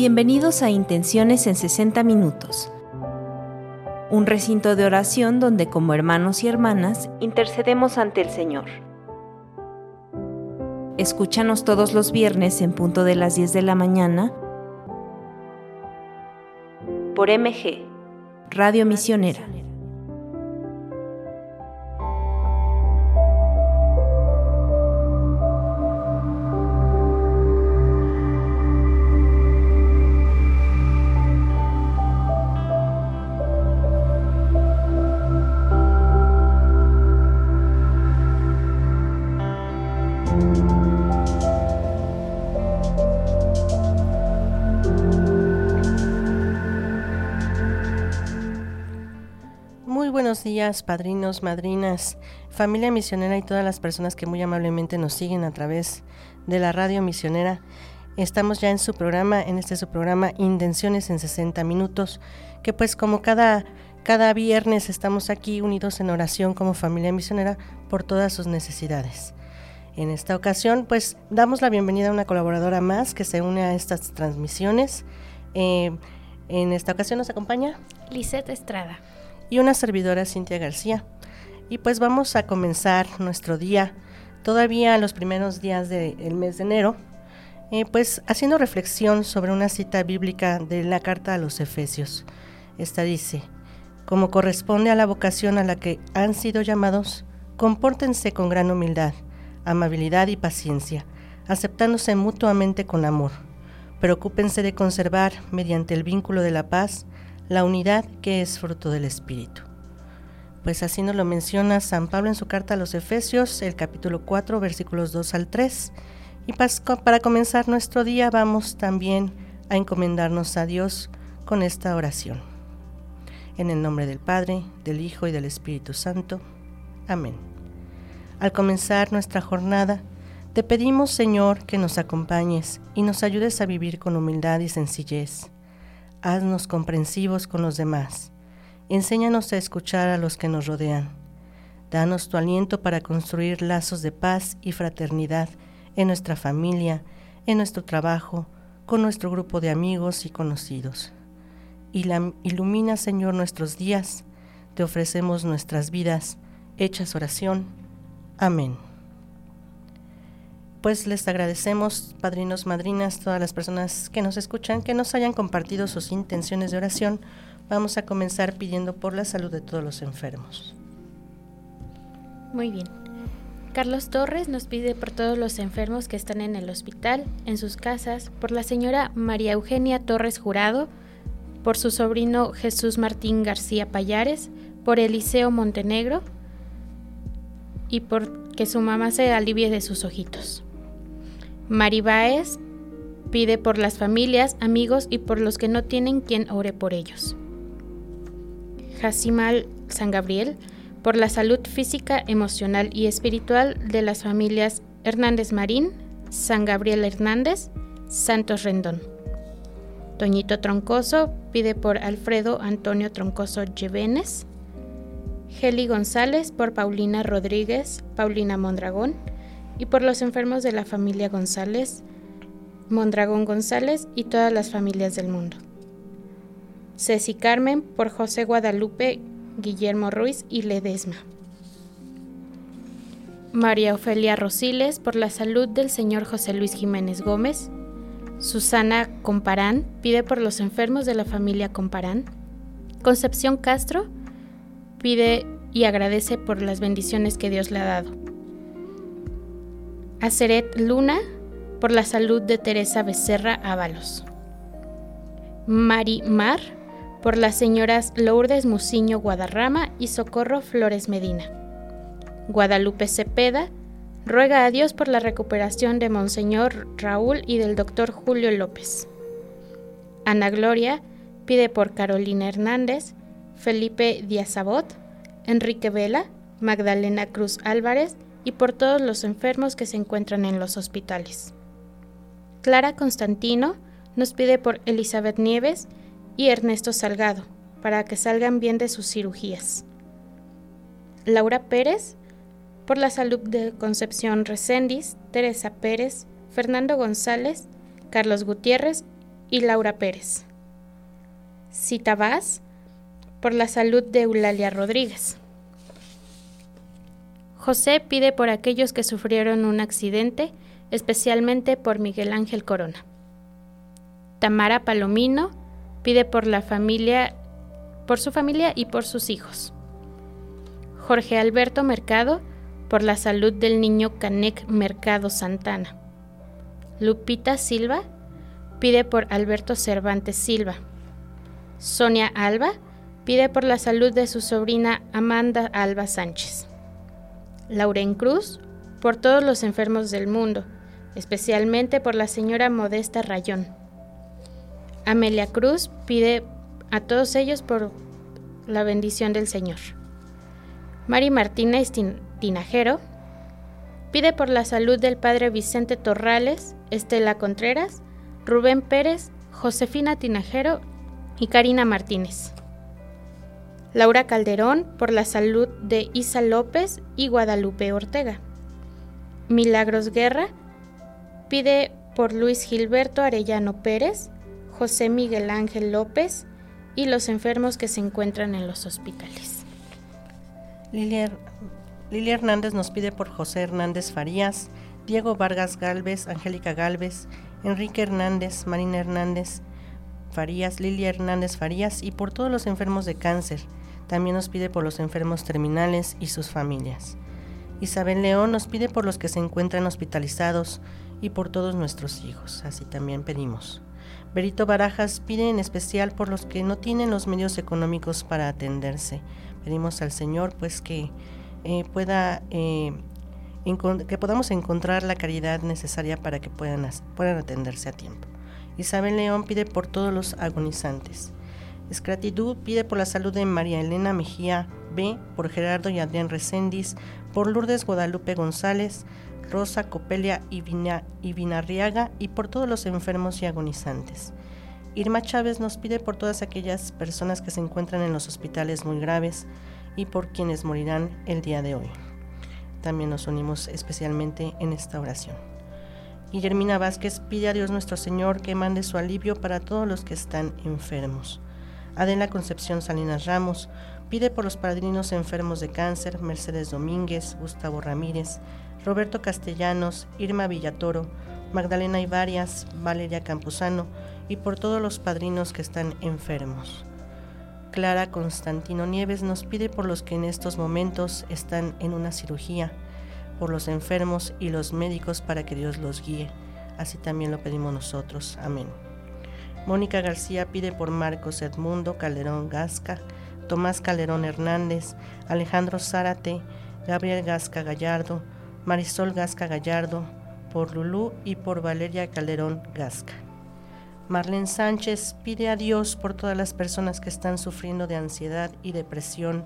Bienvenidos a Intenciones en 60 Minutos, un recinto de oración donde como hermanos y hermanas intercedemos ante el Señor. Escúchanos todos los viernes en punto de las 10 de la mañana por MG, Radio Misionera. Padrinos, madrinas, familia misionera y todas las personas que muy amablemente nos siguen a través de la radio misionera. Estamos ya en su programa, en este su programa Intenciones en 60 minutos, que pues como cada, cada viernes estamos aquí unidos en oración como familia misionera por todas sus necesidades. En esta ocasión pues damos la bienvenida a una colaboradora más que se une a estas transmisiones. Eh, en esta ocasión nos acompaña Lisette Estrada y una servidora Cintia García. Y pues vamos a comenzar nuestro día, todavía los primeros días del mes de enero, eh, pues haciendo reflexión sobre una cita bíblica de la carta a los Efesios. Esta dice, como corresponde a la vocación a la que han sido llamados, compórtense con gran humildad, amabilidad y paciencia, aceptándose mutuamente con amor. Preocúpense de conservar, mediante el vínculo de la paz, la unidad que es fruto del Espíritu. Pues así nos lo menciona San Pablo en su carta a los Efesios, el capítulo 4, versículos 2 al 3. Y para comenzar nuestro día vamos también a encomendarnos a Dios con esta oración. En el nombre del Padre, del Hijo y del Espíritu Santo. Amén. Al comenzar nuestra jornada, te pedimos, Señor, que nos acompañes y nos ayudes a vivir con humildad y sencillez haznos comprensivos con los demás. Enséñanos a escuchar a los que nos rodean. Danos tu aliento para construir lazos de paz y fraternidad en nuestra familia, en nuestro trabajo, con nuestro grupo de amigos y conocidos. ilumina, Señor, nuestros días. Te ofrecemos nuestras vidas, hechas oración. Amén pues les agradecemos, padrinos, madrinas, todas las personas que nos escuchan, que nos hayan compartido sus intenciones de oración. Vamos a comenzar pidiendo por la salud de todos los enfermos. Muy bien. Carlos Torres nos pide por todos los enfermos que están en el hospital, en sus casas, por la señora María Eugenia Torres Jurado, por su sobrino Jesús Martín García Payares, por Eliseo Montenegro y por que su mamá se alivie de sus ojitos. Maribáez pide por las familias, amigos y por los que no tienen quien ore por ellos. Jasimal San Gabriel por la salud física, emocional y espiritual de las familias Hernández Marín, San Gabriel Hernández, Santos Rendón. Toñito Troncoso pide por Alfredo Antonio Troncoso Llevenes. Geli González por Paulina Rodríguez, Paulina Mondragón y por los enfermos de la familia González, Mondragón González y todas las familias del mundo. Ceci Carmen por José Guadalupe, Guillermo Ruiz y Ledesma. María Ofelia Rosiles por la salud del señor José Luis Jiménez Gómez. Susana Comparán pide por los enfermos de la familia Comparán. Concepción Castro pide y agradece por las bendiciones que Dios le ha dado a Seret Luna por la salud de Teresa Becerra Ábalos. Mari Mar por las señoras Lourdes Muciño Guadarrama y Socorro Flores Medina. Guadalupe Cepeda ruega a Dios por la recuperación de Monseñor Raúl y del doctor Julio López. Ana Gloria pide por Carolina Hernández, Felipe Díaz Abot, Enrique Vela, Magdalena Cruz Álvarez y por todos los enfermos que se encuentran en los hospitales. Clara Constantino nos pide por Elizabeth Nieves y Ernesto Salgado, para que salgan bien de sus cirugías. Laura Pérez, por la salud de Concepción Recendis, Teresa Pérez, Fernando González, Carlos Gutiérrez y Laura Pérez. Citabás, por la salud de Eulalia Rodríguez. José pide por aquellos que sufrieron un accidente, especialmente por Miguel Ángel Corona. Tamara Palomino pide por la familia, por su familia y por sus hijos. Jorge Alberto Mercado por la salud del niño Canec Mercado Santana. Lupita Silva pide por Alberto Cervantes Silva. Sonia Alba pide por la salud de su sobrina Amanda Alba Sánchez. Lauren Cruz por todos los enfermos del mundo, especialmente por la señora Modesta Rayón. Amelia Cruz pide a todos ellos por la bendición del Señor. Mari Martínez Tinajero pide por la salud del padre Vicente Torrales, Estela Contreras, Rubén Pérez, Josefina Tinajero y Karina Martínez. Laura Calderón por la salud de Isa López y Guadalupe Ortega. Milagros Guerra pide por Luis Gilberto Arellano Pérez, José Miguel Ángel López y los enfermos que se encuentran en los hospitales. Lilia, Hernández nos pide por José Hernández Farías, Diego Vargas Galvez, Angélica Galvez, Enrique Hernández, Marina Hernández Farías, Lilia Hernández Farías y por todos los enfermos de cáncer. También nos pide por los enfermos terminales y sus familias. Isabel León nos pide por los que se encuentran hospitalizados y por todos nuestros hijos. Así también pedimos. Berito Barajas pide en especial por los que no tienen los medios económicos para atenderse. Pedimos al Señor pues que eh, pueda eh, que podamos encontrar la caridad necesaria para que puedan, puedan atenderse a tiempo. Isabel León pide por todos los agonizantes. Escratitud pide por la salud de María Elena Mejía B, por Gerardo y Adrián Recendis, por Lourdes Guadalupe González, Rosa Copelia y, Vinarriaga y por todos los enfermos y agonizantes. Irma Chávez nos pide por todas aquellas personas que se encuentran en los hospitales muy graves y por quienes morirán el día de hoy. También nos unimos especialmente en esta oración. Guillermina Vázquez pide a Dios nuestro Señor que mande su alivio para todos los que están enfermos. Adela Concepción Salinas Ramos pide por los padrinos enfermos de cáncer, Mercedes Domínguez, Gustavo Ramírez, Roberto Castellanos, Irma Villatoro, Magdalena Ibarias, Valeria Campuzano y por todos los padrinos que están enfermos. Clara Constantino Nieves nos pide por los que en estos momentos están en una cirugía, por los enfermos y los médicos para que Dios los guíe. Así también lo pedimos nosotros. Amén. Mónica García pide por Marcos Edmundo Calderón Gasca, Tomás Calderón Hernández, Alejandro Zárate, Gabriel Gasca Gallardo, Marisol Gasca Gallardo, por Lulú y por Valeria Calderón Gasca. Marlene Sánchez pide a Dios por todas las personas que están sufriendo de ansiedad y depresión,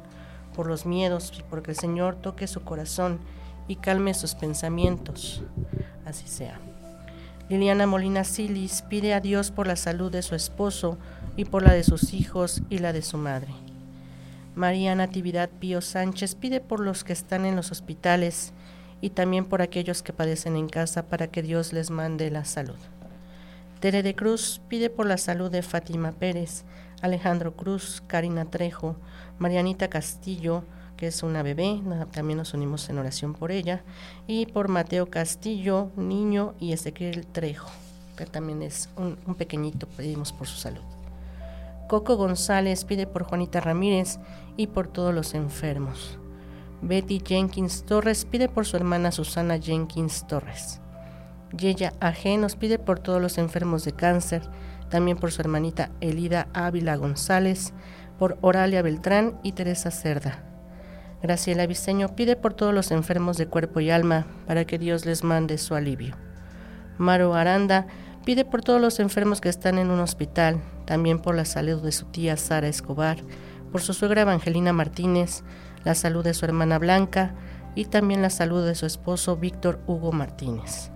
por los miedos y porque el Señor toque su corazón y calme sus pensamientos. Así sea. Liliana Molina Silis pide a Dios por la salud de su esposo y por la de sus hijos y la de su madre. María Natividad Pío Sánchez pide por los que están en los hospitales y también por aquellos que padecen en casa para que Dios les mande la salud. Tere de Cruz pide por la salud de Fátima Pérez, Alejandro Cruz, Karina Trejo, Marianita Castillo, es una bebé, también nos unimos en oración por ella, y por Mateo Castillo, niño, y Ezequiel Trejo, que también es un, un pequeñito, pedimos por su salud. Coco González pide por Juanita Ramírez y por todos los enfermos. Betty Jenkins Torres pide por su hermana Susana Jenkins Torres. Yeya AG nos pide por todos los enfermos de cáncer, también por su hermanita Elida Ávila González, por Oralia Beltrán y Teresa Cerda. Graciela Viseño pide por todos los enfermos de cuerpo y alma para que Dios les mande su alivio. Maro Aranda pide por todos los enfermos que están en un hospital, también por la salud de su tía Sara Escobar, por su suegra Evangelina Martínez, la salud de su hermana Blanca y también la salud de su esposo Víctor Hugo Martínez.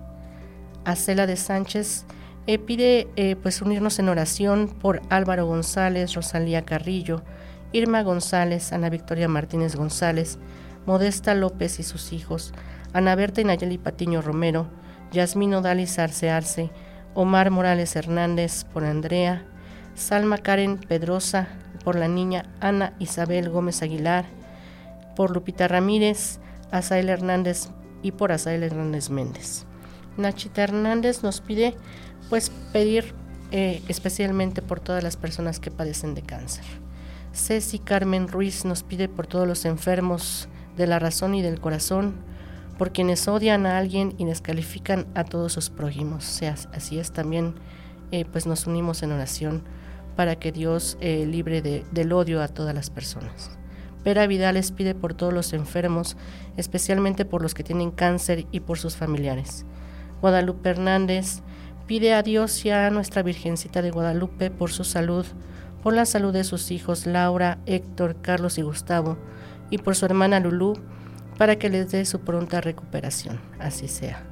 Acela de Sánchez eh, pide eh, pues unirnos en oración por Álvaro González, Rosalía Carrillo, Irma González, Ana Victoria Martínez González, Modesta López y sus hijos, Ana Berta y Nayeli Patiño Romero, Yasmino Dalis Arce Arce, Omar Morales Hernández por Andrea, Salma Karen Pedrosa por la niña Ana Isabel Gómez Aguilar, por Lupita Ramírez, Asael Hernández y por Asael Hernández Méndez. Nachita Hernández nos pide pues pedir eh, especialmente por todas las personas que padecen de cáncer. Ceci Carmen Ruiz nos pide por todos los enfermos de la razón y del corazón, por quienes odian a alguien y descalifican a todos sus prójimos. Sea, así es también, eh, pues nos unimos en oración para que Dios eh, libre del odio a todas las personas. Vera Vidal les pide por todos los enfermos, especialmente por los que tienen cáncer y por sus familiares. Guadalupe Hernández pide a Dios y a nuestra Virgencita de Guadalupe por su salud, por la salud de sus hijos Laura, Héctor, Carlos y Gustavo, y por su hermana Lulú, para que les dé su pronta recuperación. Así sea.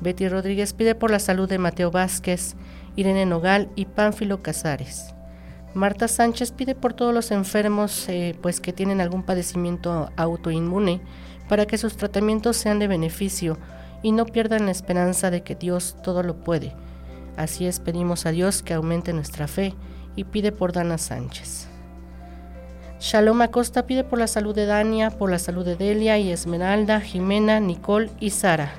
Betty Rodríguez pide por la salud de Mateo Vázquez, Irene Nogal y Pánfilo Casares. Marta Sánchez pide por todos los enfermos eh, pues que tienen algún padecimiento autoinmune para que sus tratamientos sean de beneficio y no pierdan la esperanza de que Dios todo lo puede. Así es, pedimos a Dios que aumente nuestra fe y pide por Dana Sánchez. Shalom Acosta pide por la salud de Dania, por la salud de Delia y Esmeralda, Jimena, Nicole y Sara.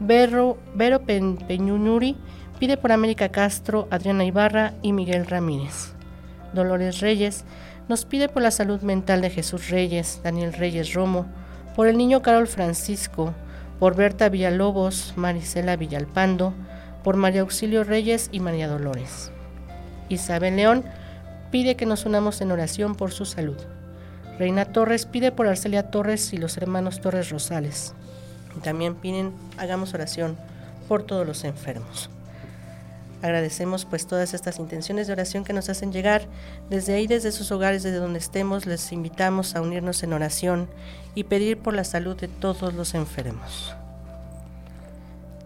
Vero, Vero Peñunuri pide por América Castro, Adriana Ibarra y Miguel Ramírez. Dolores Reyes, nos pide por la salud mental de Jesús Reyes, Daniel Reyes Romo, por el niño Carol Francisco, por Berta Villalobos, Marisela Villalpando, por María Auxilio Reyes y María Dolores. Isabel León pide que nos unamos en oración por su salud. Reina Torres pide por Arcelia Torres y los hermanos Torres Rosales. También piden, hagamos oración por todos los enfermos. Agradecemos pues todas estas intenciones de oración que nos hacen llegar. Desde ahí, desde sus hogares, desde donde estemos, les invitamos a unirnos en oración y pedir por la salud de todos los enfermos.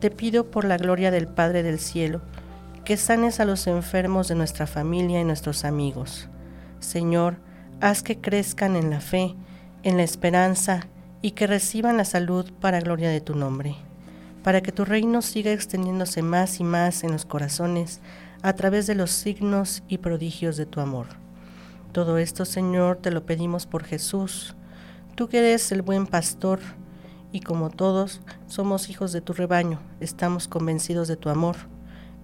Te pido por la gloria del Padre del Cielo, que sanes a los enfermos de nuestra familia y nuestros amigos. Señor, haz que crezcan en la fe, en la esperanza y que reciban la salud para gloria de tu nombre para que tu reino siga extendiéndose más y más en los corazones a través de los signos y prodigios de tu amor. Todo esto, Señor, te lo pedimos por Jesús, tú que eres el buen pastor, y como todos somos hijos de tu rebaño, estamos convencidos de tu amor,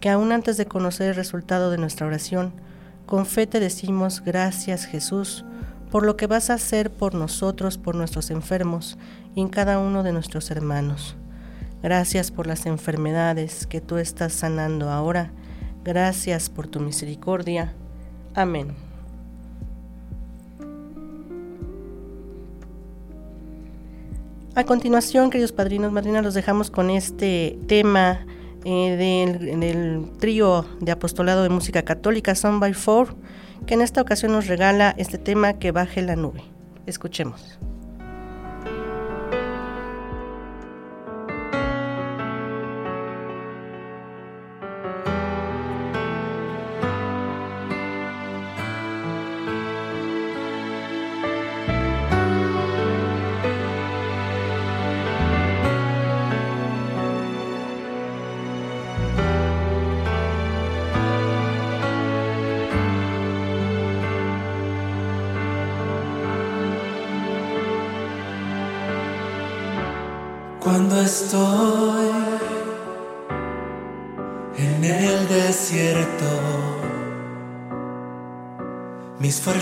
que aún antes de conocer el resultado de nuestra oración, con fe te decimos gracias Jesús por lo que vas a hacer por nosotros, por nuestros enfermos y en cada uno de nuestros hermanos. Gracias por las enfermedades que tú estás sanando ahora. Gracias por tu misericordia. Amén. A continuación, queridos padrinos, madrinas, los dejamos con este tema eh, del, trío de apostolado de música católica Son by Four, que en esta ocasión nos regala este tema que baje la nube. Escuchemos.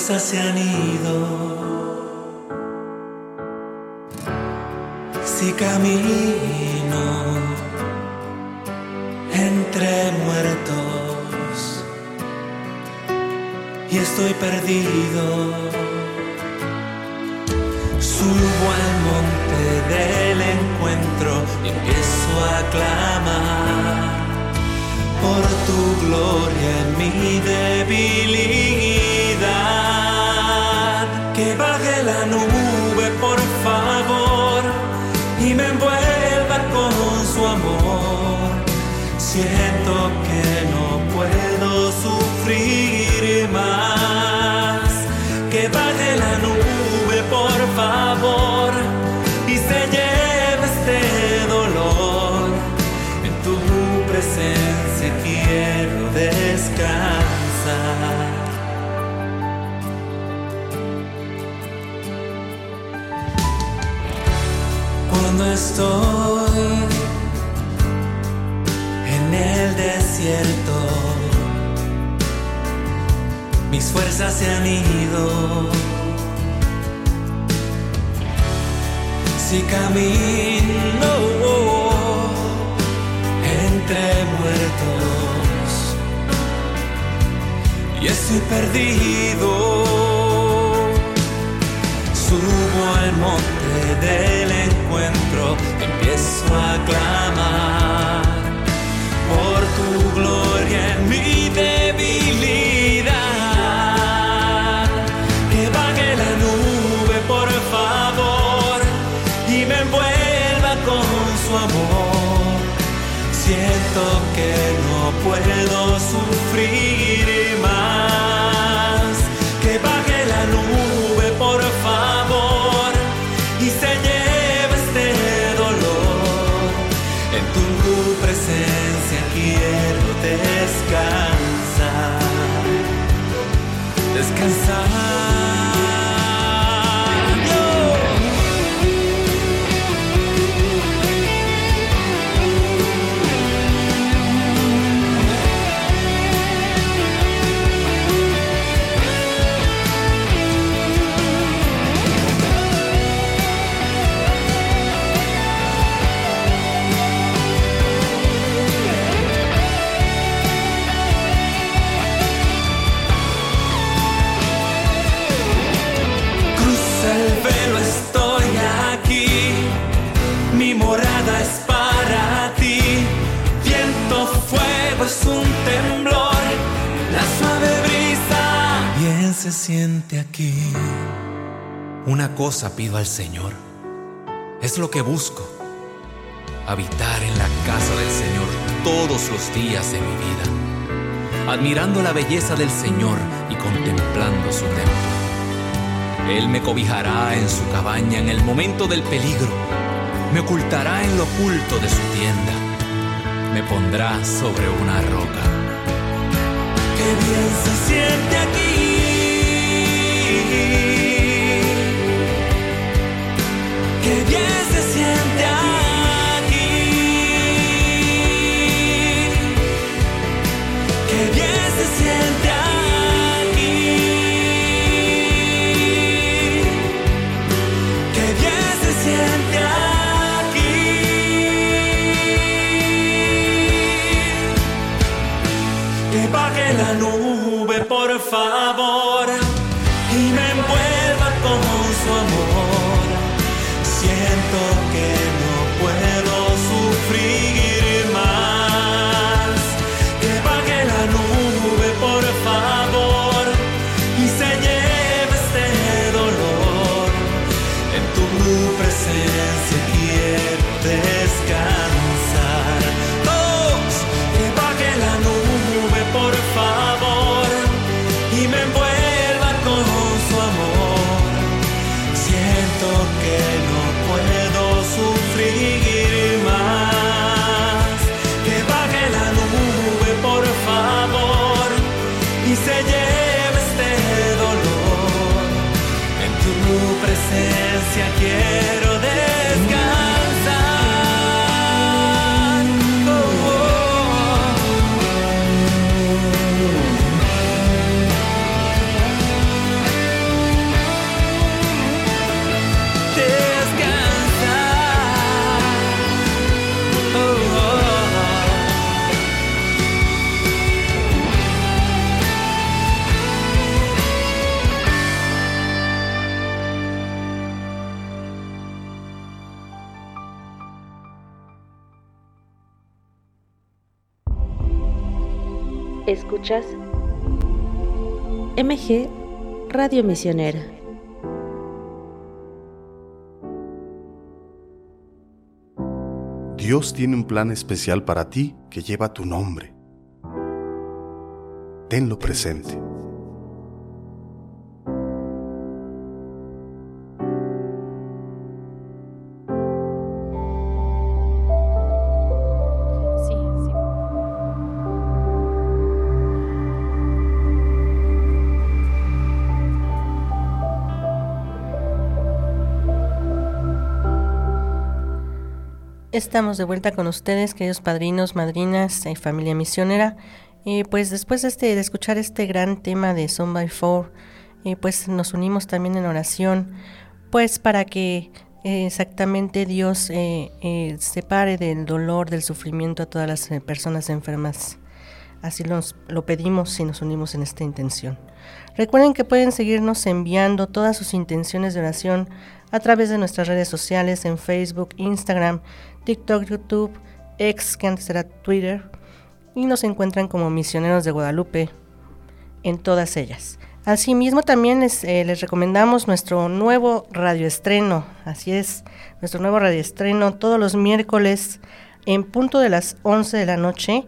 Fuerzas se han ido. Si camino entre muertos y estoy perdido Subo al monte del encuentro y empiezo a clamar por tu gloria en mi debilidad. Siento que no puedo sufrir más. Que baje la nube, por favor, y se lleve este dolor. En tu presencia quiero descansar. Cuando estoy desierto. Mis fuerzas se han ido. Si camino entre muertos y estoy perdido, subo al monte del encuentro, empiezo a clamar por tu gloria en mi debilidad. Que baje la nube, por favor, y me envuelva con su amor. Siento que no puedo se siente aquí. Una cosa pido al Señor, es lo que busco, habitar en la casa del Señor todos los días de mi vida, admirando la belleza del Señor y contemplando su templo. Él me cobijará en su cabaña en el momento del peligro, me ocultará en lo oculto de su tienda, me pondrá sobre una roca. Qué bien se siente aquí. Qué bien se siente MG Radio Misionera. Dios tiene un plan especial para ti que lleva tu nombre. Tenlo presente. Estamos de vuelta con ustedes, queridos padrinos, madrinas y familia misionera. Y pues después de, este, de escuchar este gran tema de Son by Four, pues nos unimos también en oración, pues para que eh, exactamente Dios eh, eh, separe del dolor, del sufrimiento a todas las personas enfermas. Así lo pedimos y nos unimos en esta intención. Recuerden que pueden seguirnos enviando todas sus intenciones de oración a través de nuestras redes sociales en Facebook, Instagram, TikTok, YouTube, X, que antes era Twitter, y nos encuentran como misioneros de Guadalupe en todas ellas. Asimismo, también les, eh, recomendamos nuestro nuevo radioestreno. Así es, nuestro nuevo radioestreno todos los miércoles en punto de las 11 de la noche.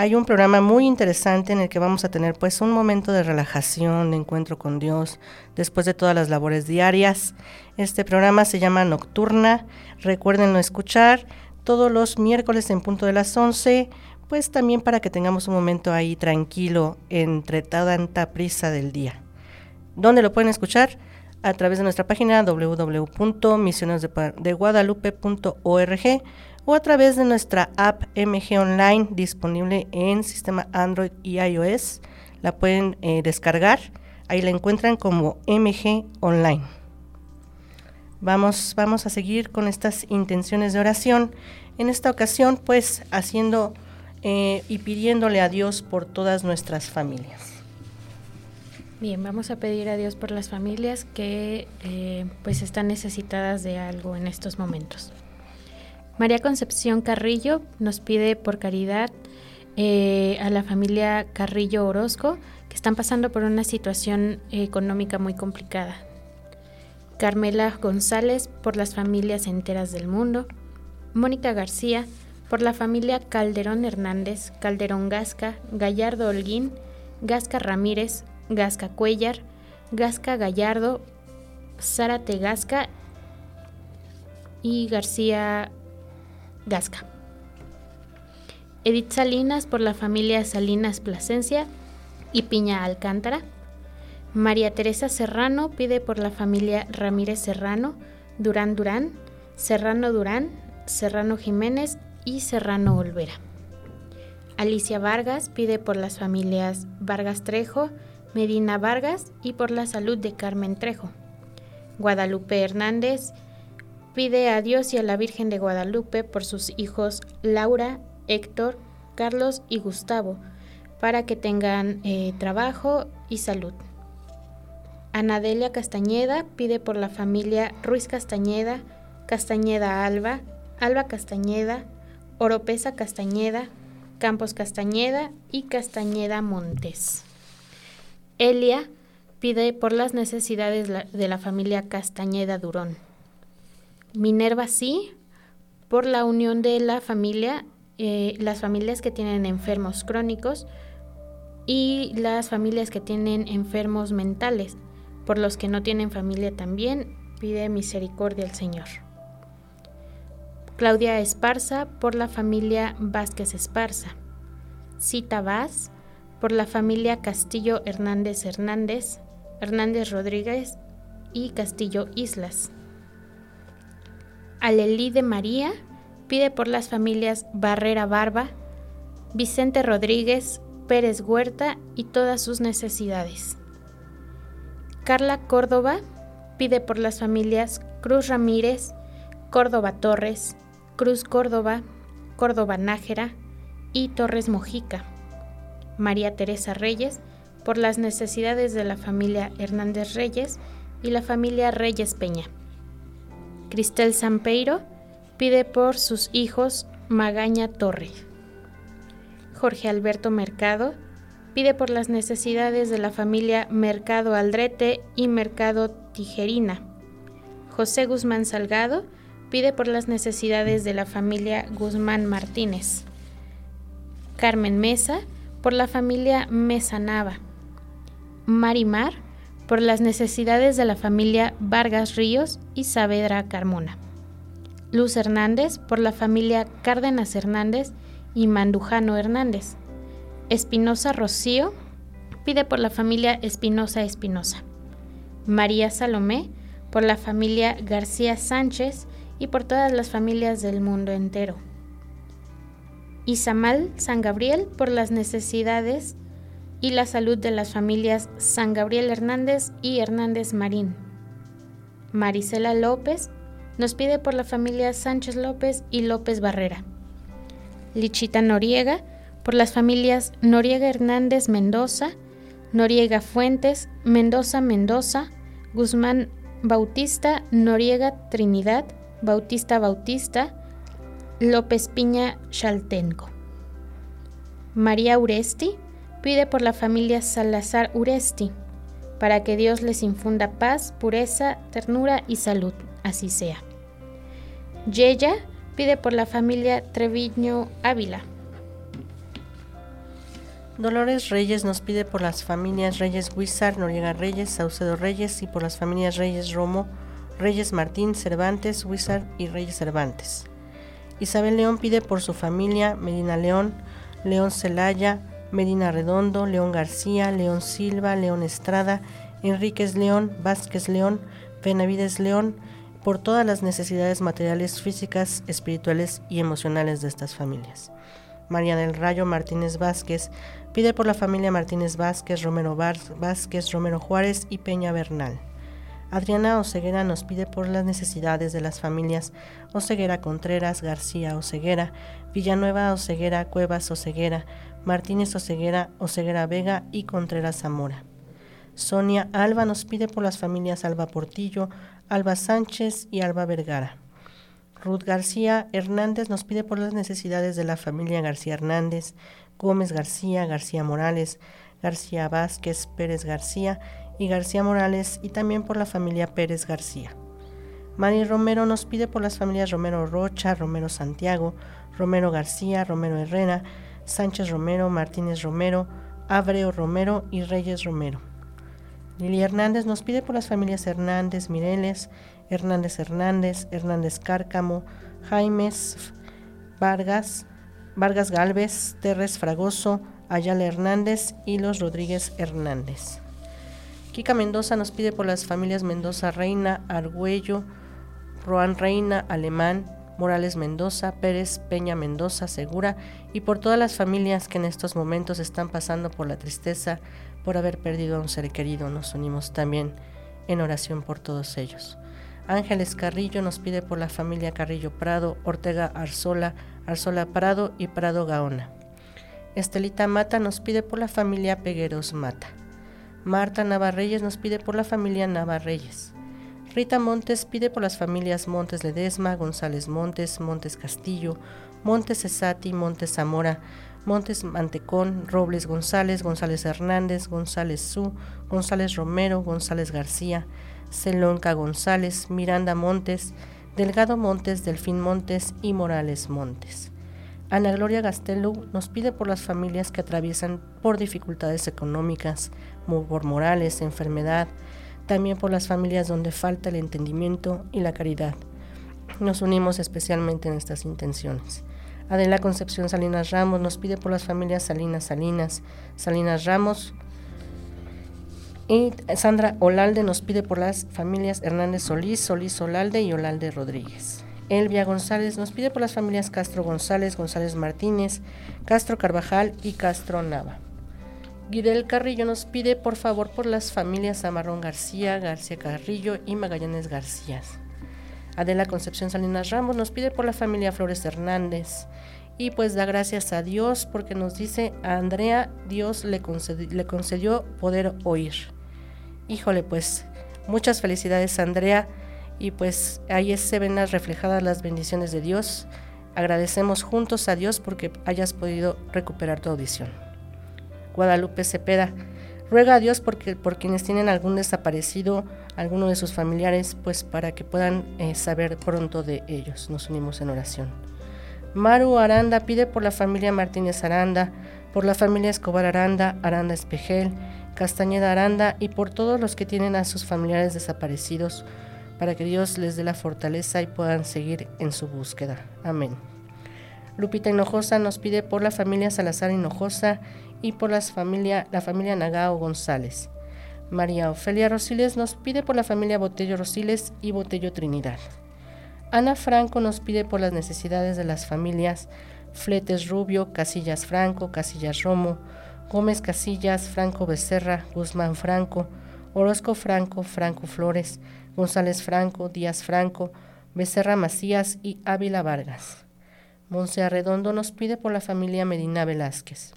Hay un programa muy interesante en el que vamos a tener pues un momento de relajación, de encuentro con Dios, después de todas las labores diarias. Este programa se llama Nocturna. Recuérdenlo escuchar todos los miércoles en punto de las 11 pues también para que tengamos un momento ahí tranquilo entre tanta prisa del día. ¿Dónde lo pueden escuchar? A través de nuestra página www.misionesdeguadalupe.org o a través de nuestra app MG Online disponible en sistema Android y iOS. La pueden eh, descargar, ahí la encuentran como MG Online. Vamos, vamos a seguir con estas intenciones de oración. En esta ocasión, pues haciendo eh, y pidiéndole a Dios por todas nuestras familias. Bien, vamos a pedir a Dios por las familias que eh, pues están necesitadas de algo en estos momentos. María Concepción Carrillo nos pide por caridad eh, a la familia Carrillo Orozco que están pasando por una situación económica muy complicada. Carmela González por las familias enteras del mundo. Mónica García por la familia Calderón Hernández, Calderón Gasca, Gallardo Holguín, Gasca Ramírez, Gasca Cuellar, Gasca Gallardo, Zárate Gasca y García Edith Salinas por la familia Salinas Plasencia y Piña Alcántara. María Teresa Serrano pide por la familia Ramírez Serrano, Durán Durán, Serrano Durán, Serrano Jiménez y Serrano Olvera. Alicia Vargas pide por las familias Vargas Trejo, Medina Vargas y por la salud de Carmen Trejo. Guadalupe Hernández pide a Dios y a la Virgen de Guadalupe por sus hijos Laura, Héctor, Carlos y Gustavo, para que tengan eh, trabajo y salud. Anadelia Castañeda pide por la familia Ruiz Castañeda, Castañeda Alba, Alba Castañeda, Oropesa Castañeda, Campos Castañeda y Castañeda Montes. Elia pide por las necesidades de la familia Castañeda Durón. Minerva sí, por la unión de la familia, eh, las familias que tienen enfermos crónicos y las familias que tienen enfermos mentales. Por los que no tienen familia también, pide misericordia al Señor. Claudia Esparza por la familia Vázquez Esparza. Cita Vaz por la familia Castillo Hernández Hernández, Hernández Rodríguez y Castillo Islas. Alelí de María pide por las familias Barrera Barba, Vicente Rodríguez, Pérez Huerta y todas sus necesidades. Carla Córdoba pide por las familias Cruz Ramírez, Córdoba Torres, Cruz Córdoba, Córdoba Nájera y Torres Mojica. María Teresa Reyes por las necesidades de la familia Hernández Reyes y la familia Reyes Peña. Cristel Sampeiro pide por sus hijos Magaña Torre. Jorge Alberto Mercado pide por las necesidades de la familia Mercado Aldrete y Mercado Tijerina. José Guzmán Salgado pide por las necesidades de la familia Guzmán Martínez. Carmen Mesa, por la familia Mesa Nava. Marimar, por las necesidades de la familia Vargas Ríos y Saavedra Carmona. Luz Hernández, por la familia Cárdenas Hernández y Mandujano Hernández. Espinosa Rocío, pide por la familia Espinosa Espinosa. María Salomé, por la familia García Sánchez y por todas las familias del mundo entero. Isamal San Gabriel por las necesidades y la salud de las familias San Gabriel Hernández y Hernández Marín. Marisela López nos pide por la familia Sánchez López y López Barrera. Lichita Noriega por las familias Noriega Hernández Mendoza, Noriega Fuentes, Mendoza Mendoza, Guzmán Bautista, Noriega Trinidad, Bautista Bautista, López Piña Chaltenco. María Uresti pide por la familia Salazar Uresti, para que Dios les infunda paz, pureza, ternura y salud, así sea. Yeya pide por la familia Treviño Ávila. Dolores Reyes nos pide por las familias Reyes Huizar, Noriega Reyes, Saucedo Reyes y por las familias Reyes Romo, Reyes Martín, Cervantes, Huizar y Reyes Cervantes. Isabel León pide por su familia Medina León, León Celaya, Medina Redondo, León García, León Silva, León Estrada, Enríquez León, Vázquez León, Benavides León, por todas las necesidades materiales, físicas, espirituales y emocionales de estas familias. María del Rayo Martínez Vázquez pide por la familia Martínez Vázquez, Romero Vázquez, Romero Juárez y Peña Bernal. Adriana Oceguera nos pide por las necesidades de las familias Oceguera Contreras, García Oceguera, Villanueva Oceguera, Cuevas Oceguera, Martínez Oceguera, Oceguera Vega y Contreras Zamora. Sonia Alba nos pide por las familias Alba Portillo, Alba Sánchez y Alba Vergara. Ruth García Hernández nos pide por las necesidades de la familia García Hernández, Gómez García, García Morales, García Vázquez, Pérez García y García Morales y también por la familia Pérez García. Mari Romero nos pide por las familias Romero Rocha, Romero Santiago, Romero García, Romero Herrera, Sánchez Romero, Martínez Romero, Abreu Romero y Reyes Romero. Lili Hernández nos pide por las familias Hernández Mireles, Hernández Hernández, Hernández Cárcamo, Jaimes Vargas, Vargas Galvez, Terres Fragoso, Ayala Hernández y los Rodríguez Hernández. Kika Mendoza nos pide por las familias Mendoza Reina, Argüello, Roan Reina, Alemán, Morales Mendoza, Pérez, Peña Mendoza, Segura y por todas las familias que en estos momentos están pasando por la tristeza por haber perdido a un ser querido. Nos unimos también en oración por todos ellos. Ángeles Carrillo nos pide por la familia Carrillo Prado, Ortega Arzola, Arzola Prado y Prado Gaona. Estelita Mata nos pide por la familia Pegueros Mata. Marta Navarreyes nos pide por la familia Navarreyes. Rita Montes pide por las familias Montes Ledesma, González Montes, Montes Castillo, Montes Esati, Montes Zamora, Montes Mantecón, Robles González, González Hernández, González Su, González Romero, González García, Celonca González, Miranda Montes, Delgado Montes, Delfín Montes y Morales Montes. Ana Gloria Gastelú nos pide por las familias que atraviesan por dificultades económicas, por morales, enfermedad, también por las familias donde falta el entendimiento y la caridad. Nos unimos especialmente en estas intenciones. Adela Concepción Salinas Ramos nos pide por las familias Salinas Salinas, Salinas Ramos. Y Sandra Olalde nos pide por las familias Hernández Solís, Solís Olalde y Olalde Rodríguez. Elvia González nos pide por las familias Castro González, González Martínez, Castro Carvajal y Castro Nava. Guidel Carrillo nos pide por favor por las familias Amarrón García, García Carrillo y Magallanes García. Adela Concepción Salinas Ramos nos pide por la familia Flores Hernández y pues da gracias a Dios porque nos dice a Andrea Dios le concedió, le concedió poder oír. Híjole pues muchas felicidades Andrea y pues ahí se ven reflejadas las bendiciones de Dios. Agradecemos juntos a Dios porque hayas podido recuperar tu audición. Guadalupe Cepeda. Ruega a Dios porque, por quienes tienen algún desaparecido, alguno de sus familiares, pues para que puedan eh, saber pronto de ellos. Nos unimos en oración. Maru Aranda pide por la familia Martínez Aranda, por la familia Escobar Aranda, Aranda Espejel, Castañeda Aranda y por todos los que tienen a sus familiares desaparecidos, para que Dios les dé la fortaleza y puedan seguir en su búsqueda. Amén. Lupita Hinojosa nos pide por la familia Salazar Hinojosa y por la familia, la familia Nagao González. María Ofelia Rosiles nos pide por la familia Botello Rosiles y Botello Trinidad. Ana Franco nos pide por las necesidades de las familias Fletes Rubio, Casillas Franco, Casillas Romo, Gómez Casillas, Franco Becerra, Guzmán Franco, Orozco Franco, Franco Flores, González Franco, Díaz Franco, Becerra Macías y Ávila Vargas. Monse Arredondo nos pide por la familia Medina Velázquez.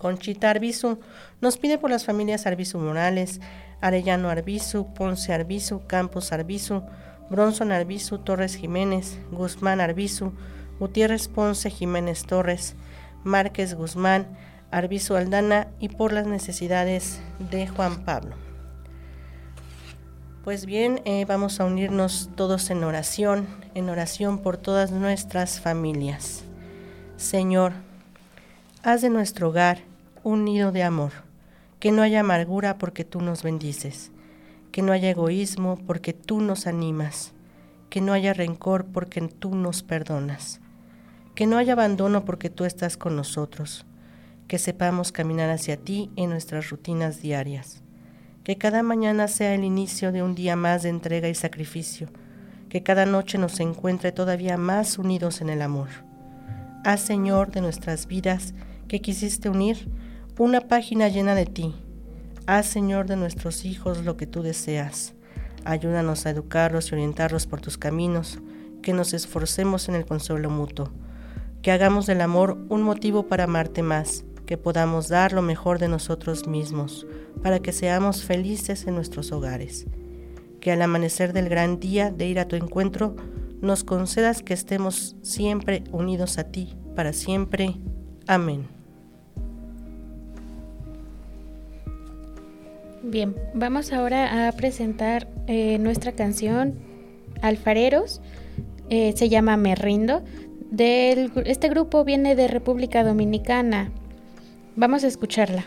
Conchita Arbizu nos pide por las familias Arbizu Morales, Arellano Arbizu, Ponce Arbizu, Campos Arbizu, Bronson Arbizu, Torres Jiménez, Guzmán Arbizu, Gutiérrez Ponce Jiménez Torres, Márquez Guzmán, Arbizu Aldana y por las necesidades de Juan Pablo. Pues bien, eh, vamos a unirnos todos en oración, en oración por todas nuestras familias. Señor, haz de nuestro hogar un nido de amor, que no haya amargura porque tú nos bendices, que no haya egoísmo porque tú nos animas, que no haya rencor porque tú nos perdonas, que no haya abandono porque tú estás con nosotros, que sepamos caminar hacia ti en nuestras rutinas diarias. Que cada mañana sea el inicio de un día más de entrega y sacrificio, que cada noche nos encuentre todavía más unidos en el amor. Haz, Señor, de nuestras vidas que quisiste unir una página llena de ti. Haz, Señor, de nuestros hijos lo que tú deseas. Ayúdanos a educarlos y orientarlos por tus caminos, que nos esforcemos en el consuelo mutuo, que hagamos del amor un motivo para amarte más que podamos dar lo mejor de nosotros mismos, para que seamos felices en nuestros hogares. Que al amanecer del gran día de ir a tu encuentro, nos concedas que estemos siempre unidos a ti, para siempre. Amén. Bien, vamos ahora a presentar eh, nuestra canción Alfareros. Eh, se llama Me Rindo. Este grupo viene de República Dominicana. Vamos a escucharla.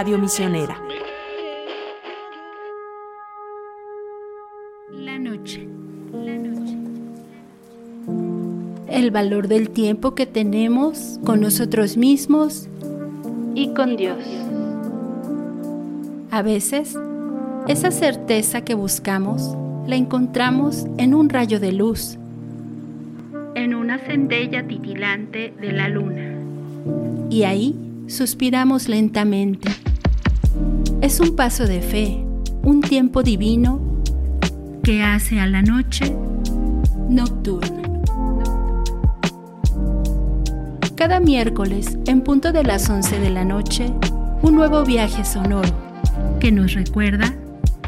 Radio Misionera. La noche. El valor del tiempo que tenemos con nosotros mismos Y con Dios. A veces, esa certeza que buscamos la encontramos en un rayo de luz, en una centella titilante de la luna. Y ahí suspiramos lentamente. Es un paso de fe, un tiempo divino que hace a la noche nocturna. Cada miércoles, en punto de las 11 de la noche, un nuevo viaje sonoro que nos recuerda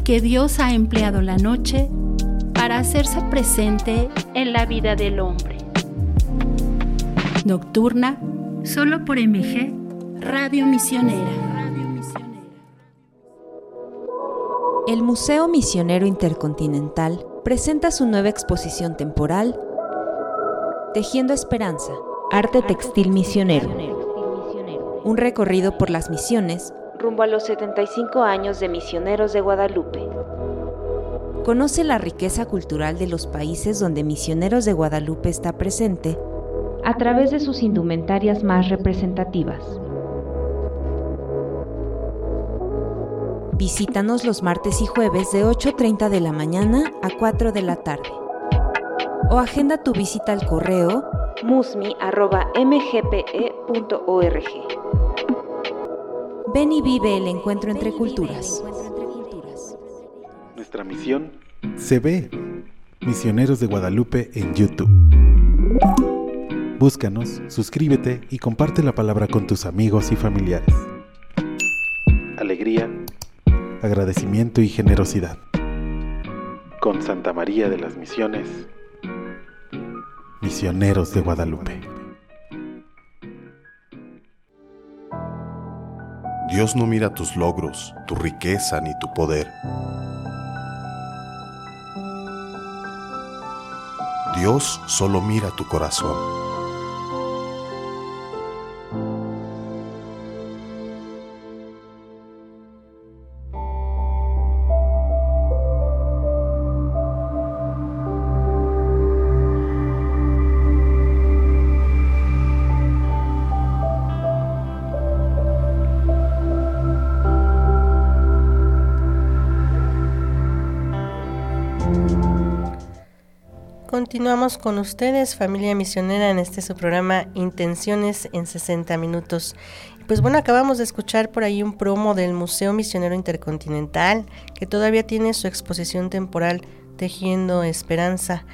que Dios ha empleado la noche para hacerse presente en la vida del hombre. Nocturna, solo por MG, Radio Misionera. El Museo Misionero Intercontinental presenta su nueva exposición temporal Tejiendo Esperanza, Arte Textil Misionero. Un recorrido por las misiones rumbo a los 75 años de Misioneros de Guadalupe. Conoce la riqueza cultural de los países donde Misioneros de Guadalupe está presente a través de sus indumentarias más representativas. Visítanos los martes y jueves de 8.30 de la mañana a 4 de la tarde. O agenda tu visita al correo musmi.mgpe.org. Ven y vive el encuentro entre culturas. Nuestra misión se ve. Misioneros de Guadalupe en YouTube. Búscanos, suscríbete y comparte la palabra con tus amigos y familiares. Agradecimiento y generosidad. Con Santa María de las Misiones, Misioneros de Guadalupe. Dios no mira tus logros, tu riqueza ni tu poder. Dios solo mira tu corazón. Continuamos con ustedes, familia misionera, en este su programa Intenciones en 60 minutos. Pues bueno, acabamos de escuchar por ahí un promo del Museo Misionero Intercontinental, que todavía tiene su exposición temporal Tejiendo Esperanza.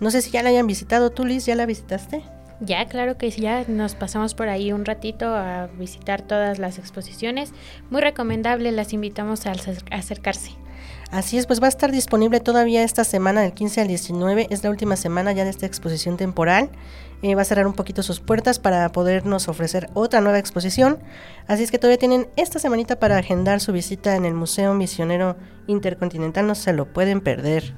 No sé si ya la hayan visitado, tú Liz, ¿ya la visitaste? Ya, claro que sí, ya nos pasamos por ahí un ratito a visitar todas las exposiciones. Muy recomendable, las invitamos a acer- a acercarse. Así es, pues va a estar disponible todavía esta semana, del 15 al 19, es la última semana ya de esta exposición temporal. Eh, va a cerrar un poquito sus puertas para podernos ofrecer otra nueva exposición. Así es que todavía tienen esta semanita para agendar su visita en el Museo Misionero Intercontinental, no se lo pueden perder.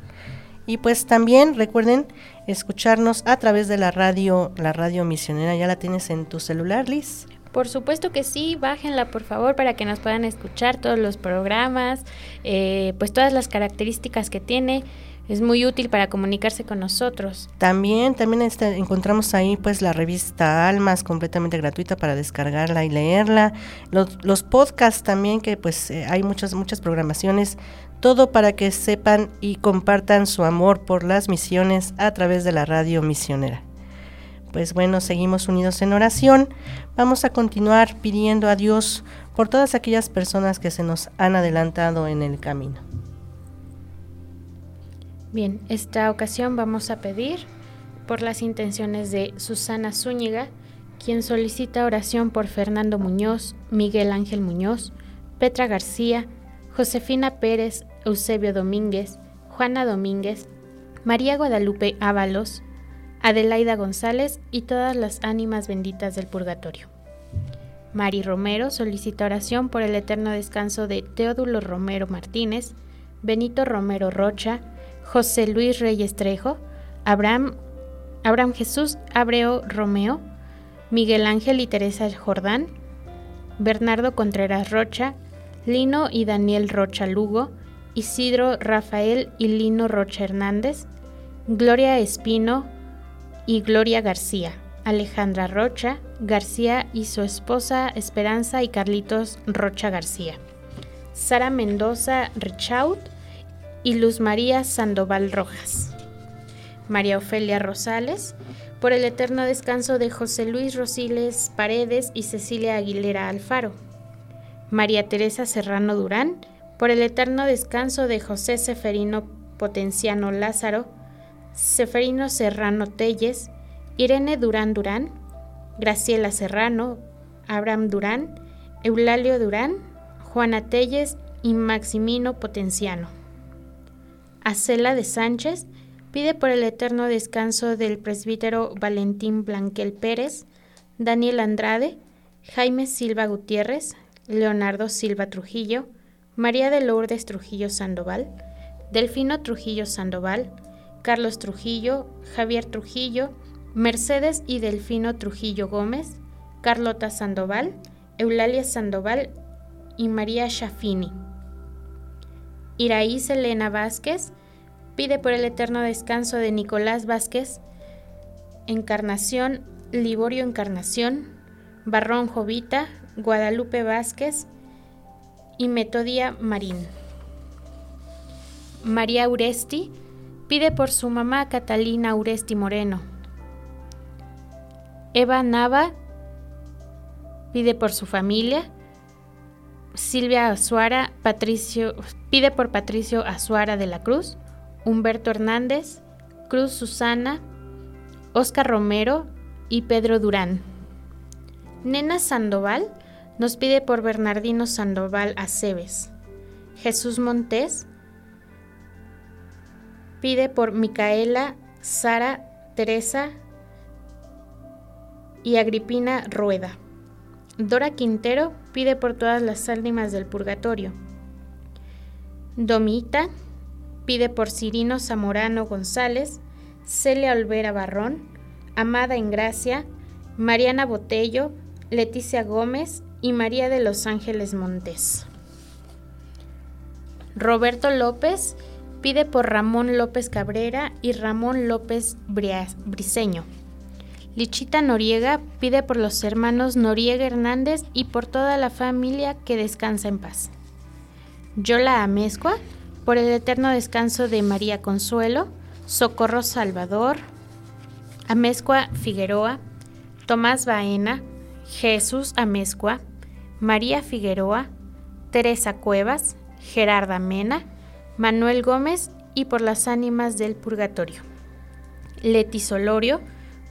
Y pues también recuerden escucharnos a través de la radio, la radio misionera, ya la tienes en tu celular, Liz. Por supuesto que sí, bájenla por favor para que nos puedan escuchar todos los programas, eh, pues todas las características que tiene. Es muy útil para comunicarse con nosotros. También, también este, encontramos ahí pues la revista Almas completamente gratuita para descargarla y leerla. Los, los podcasts también que pues eh, hay muchas, muchas programaciones. Todo para que sepan y compartan su amor por las misiones a través de la radio misionera. Pues bueno, seguimos unidos en oración. Vamos a continuar pidiendo a Dios por todas aquellas personas que se nos han adelantado en el camino. Bien, esta ocasión vamos a pedir por las intenciones de Susana Zúñiga, quien solicita oración por Fernando Muñoz, Miguel Ángel Muñoz, Petra García, Josefina Pérez, Eusebio Domínguez, Juana Domínguez, María Guadalupe Ábalos, Adelaida González y todas las ánimas benditas del purgatorio. Mari Romero solicita oración por el eterno descanso de Teodulo Romero Martínez, Benito Romero Rocha, José Luis Reyes Trejo, Abraham, Abraham Jesús Abreu Romeo, Miguel Ángel y Teresa Jordán, Bernardo Contreras Rocha, Lino y Daniel Rocha Lugo, Isidro Rafael y Lino Rocha Hernández, Gloria Espino y Gloria García, Alejandra Rocha, García y su esposa Esperanza y Carlitos Rocha García, Sara Mendoza Richaut y Luz María Sandoval Rojas, María Ofelia Rosales, por el eterno descanso de José Luis Rosiles Paredes y Cecilia Aguilera Alfaro, María Teresa Serrano Durán, por el eterno descanso de José Seferino Potenciano Lázaro, Seferino Serrano Telles, Irene Durán Durán, Graciela Serrano, Abraham Durán, Eulalio Durán, Juana Telles y Maximino Potenciano. Acela de Sánchez pide por el eterno descanso del presbítero Valentín Blanquel Pérez, Daniel Andrade, Jaime Silva Gutiérrez, Leonardo Silva Trujillo, María de Lourdes Trujillo Sandoval, Delfino Trujillo Sandoval, Carlos Trujillo, Javier Trujillo, Mercedes y Delfino Trujillo Gómez, Carlota Sandoval, Eulalia Sandoval y María Shafini. Iraíz Elena Vázquez pide por el eterno descanso de Nicolás Vázquez, Encarnación, Liborio Encarnación, Barrón Jovita, Guadalupe Vázquez y Metodia Marín. María Uresti pide por su mamá Catalina Uresti Moreno. Eva Nava pide por su familia. Silvia Azuara Patricio, pide por Patricio Azuara de la Cruz. Humberto Hernández, Cruz Susana, Oscar Romero y Pedro Durán. Nena Sandoval nos pide por Bernardino Sandoval Aceves. Jesús Montés pide por Micaela, Sara, Teresa y Agripina Rueda. Dora Quintero pide por todas las ánimas del purgatorio. Domita pide por Cirino Zamorano González, Celia Olvera Barrón, Amada Engracia, Mariana Botello, Leticia Gómez y María de los Ángeles Montes. Roberto López pide por Ramón López Cabrera y Ramón López Briceño. Lichita Noriega pide por los hermanos Noriega Hernández y por toda la familia que descansa en paz. Yola Amezcua por el eterno descanso de María Consuelo, Socorro Salvador, Amezcua Figueroa, Tomás Baena, Jesús Amezcua, María Figueroa, Teresa Cuevas, Gerarda Mena, Manuel Gómez y por las ánimas del purgatorio. Leti Solorio,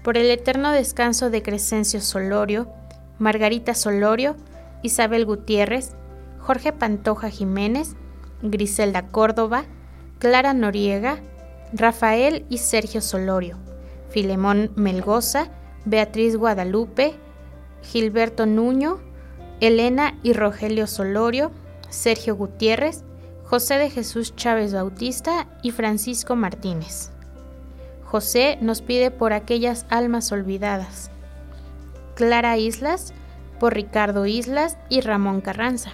por el eterno descanso de Crescencio Solorio, Margarita Solorio, Isabel Gutiérrez, Jorge Pantoja Jiménez, Griselda Córdoba, Clara Noriega, Rafael y Sergio Solorio, Filemón Melgoza, Beatriz Guadalupe, Gilberto Nuño, Elena y Rogelio Solorio, Sergio Gutiérrez, José de Jesús Chávez Bautista y Francisco Martínez. José nos pide por aquellas almas olvidadas. Clara Islas, por Ricardo Islas y Ramón Carranza.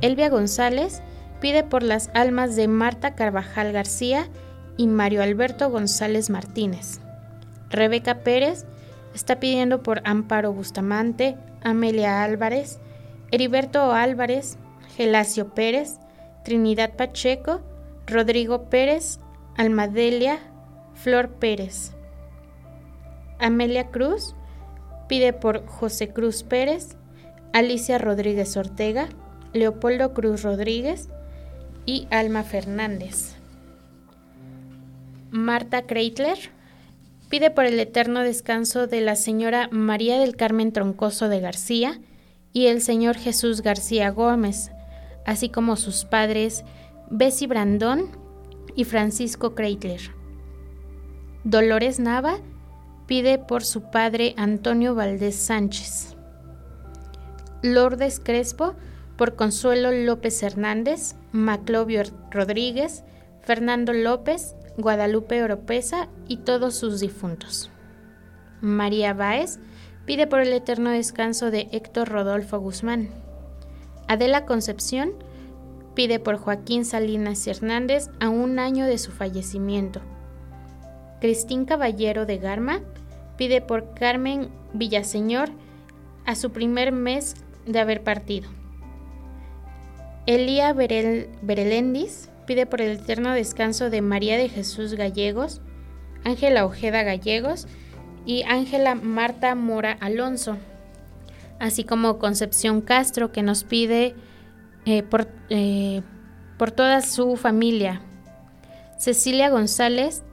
Elvia González pide por las almas de Marta Carvajal García y Mario Alberto González Martínez. Rebeca Pérez está pidiendo por Amparo Bustamante, Amelia Álvarez, Heriberto Álvarez, Gelacio Pérez, Trinidad Pacheco, Rodrigo Pérez, Almadelia, Flor Pérez. Amelia Cruz pide por José Cruz Pérez, Alicia Rodríguez Ortega, Leopoldo Cruz Rodríguez y Alma Fernández. Marta Kreitler pide por el eterno descanso de la señora María del Carmen Troncoso de García y el señor Jesús García Gómez, así como sus padres Bessie Brandón y Francisco Kreitler. Dolores Nava pide por su padre Antonio Valdés Sánchez. Lourdes Crespo por Consuelo López Hernández, Maclovio Rodríguez, Fernando López, Guadalupe Oropesa y todos sus difuntos. María Báez pide por el eterno descanso de Héctor Rodolfo Guzmán. Adela Concepción pide por Joaquín Salinas Hernández a un año de su fallecimiento. Cristín Caballero de Garma pide por Carmen Villaseñor a su primer mes de haber partido. Elía Berel, Berelendis pide por el eterno descanso de María de Jesús Gallegos, Ángela Ojeda Gallegos y Ángela Marta Mora Alonso, así como Concepción Castro que nos pide eh, por, eh, por toda su familia. Cecilia González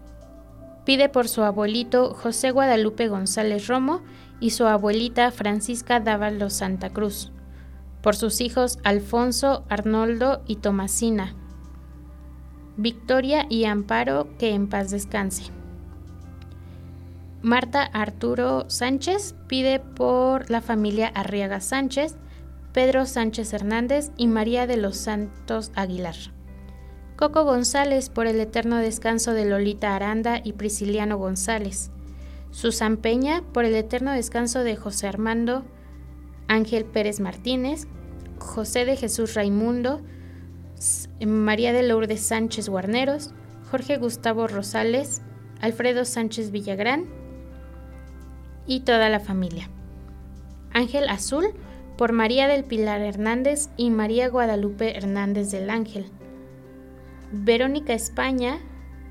pide por su abuelito José Guadalupe González Romo y su abuelita Francisca Dávalos Santa Cruz, por sus hijos Alfonso, Arnoldo y Tomasina. Victoria y Amparo, que en paz descanse. Marta Arturo Sánchez pide por la familia Arriaga Sánchez, Pedro Sánchez Hernández y María de los Santos Aguilar. Coco González por el eterno descanso de Lolita Aranda y Prisciliano González. Susan Peña por el eterno descanso de José Armando Ángel Pérez Martínez, José de Jesús Raimundo, María de Lourdes Sánchez Guarneros, Jorge Gustavo Rosales, Alfredo Sánchez Villagrán y toda la familia. Ángel Azul por María del Pilar Hernández y María Guadalupe Hernández del Ángel. Verónica España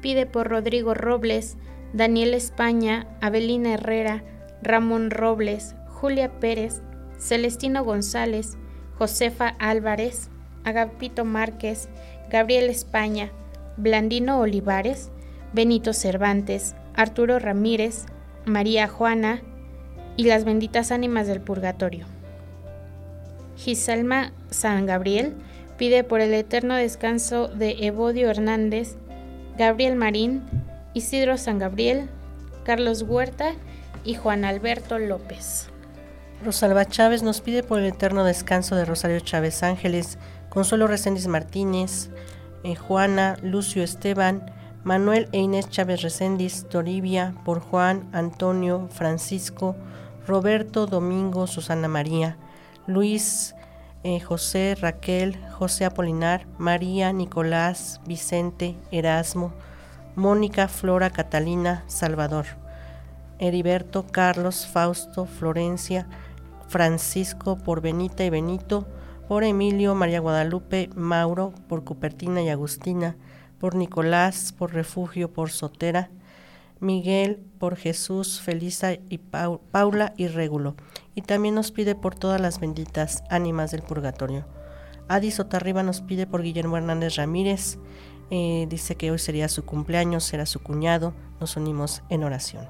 pide por Rodrigo Robles, Daniel España, Abelina Herrera, Ramón Robles, Julia Pérez, Celestino González, Josefa Álvarez, Agapito Márquez, Gabriel España, Blandino Olivares, Benito Cervantes, Arturo Ramírez, María Juana y las benditas ánimas del purgatorio. Gisalma San Gabriel pide por el eterno descanso de Evodio Hernández, Gabriel Marín, Isidro San Gabriel, Carlos Huerta y Juan Alberto López. Rosalba Chávez nos pide por el eterno descanso de Rosario Chávez Ángeles, Consuelo Reséndiz Martínez, eh, Juana, Lucio Esteban, Manuel e Inés Chávez Reséndiz, Toribia, por Juan, Antonio, Francisco, Roberto, Domingo, Susana María, Luis, eh, José, Raquel, José Apolinar, María, Nicolás, Vicente, Erasmo, Mónica, Flora, Catalina, Salvador, Heriberto, Carlos, Fausto, Florencia, Francisco, por Benita y Benito, por Emilio, María Guadalupe, Mauro, por Cupertina y Agustina, por Nicolás, por Refugio, por Sotera, Miguel, por Jesús, Felisa y Pau- Paula y Régulo. Y también nos pide por todas las benditas ánimas del purgatorio. Adi Sotarriba nos pide por Guillermo Hernández Ramírez. eh, dice que hoy sería su cumpleaños, será su cuñado. Nos unimos en oración.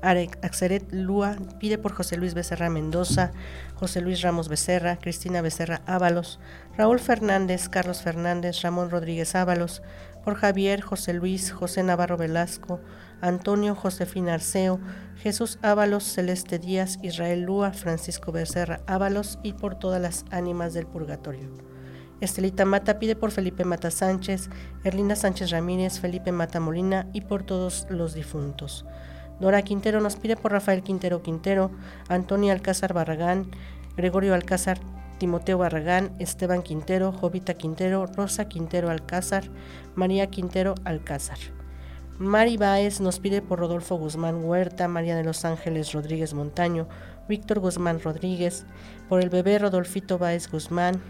Axeret Lua pide por José Luis Becerra Mendoza, José Luis Ramos Becerra, Cristina Becerra Ábalos, Raúl Fernández, Carlos Fernández, Ramón Rodríguez Ábalos, por Javier, José Luis, José Navarro Velasco, Antonio Josefina Arceo, Jesús Ábalos, Celeste Díaz, Israel Lúa, Francisco Becerra Ábalos y por todas las ánimas del purgatorio. Estelita Mata pide por Felipe Mata Sánchez, Erlinda Sánchez Ramírez, Felipe Mata Molina y por todos los difuntos. Dora Quintero nos pide por Rafael Quintero Quintero, Antonio Alcázar Barragán, Gregorio Alcázar, Timoteo Barragán, Esteban Quintero, Jovita Quintero, Rosa Quintero Alcázar, María Quintero Alcázar. Mari Báez nos pide por Rodolfo Guzmán Huerta, María de los Ángeles Rodríguez Montaño, Víctor Guzmán Rodríguez, por el bebé Rodolfito Báez Guzmán,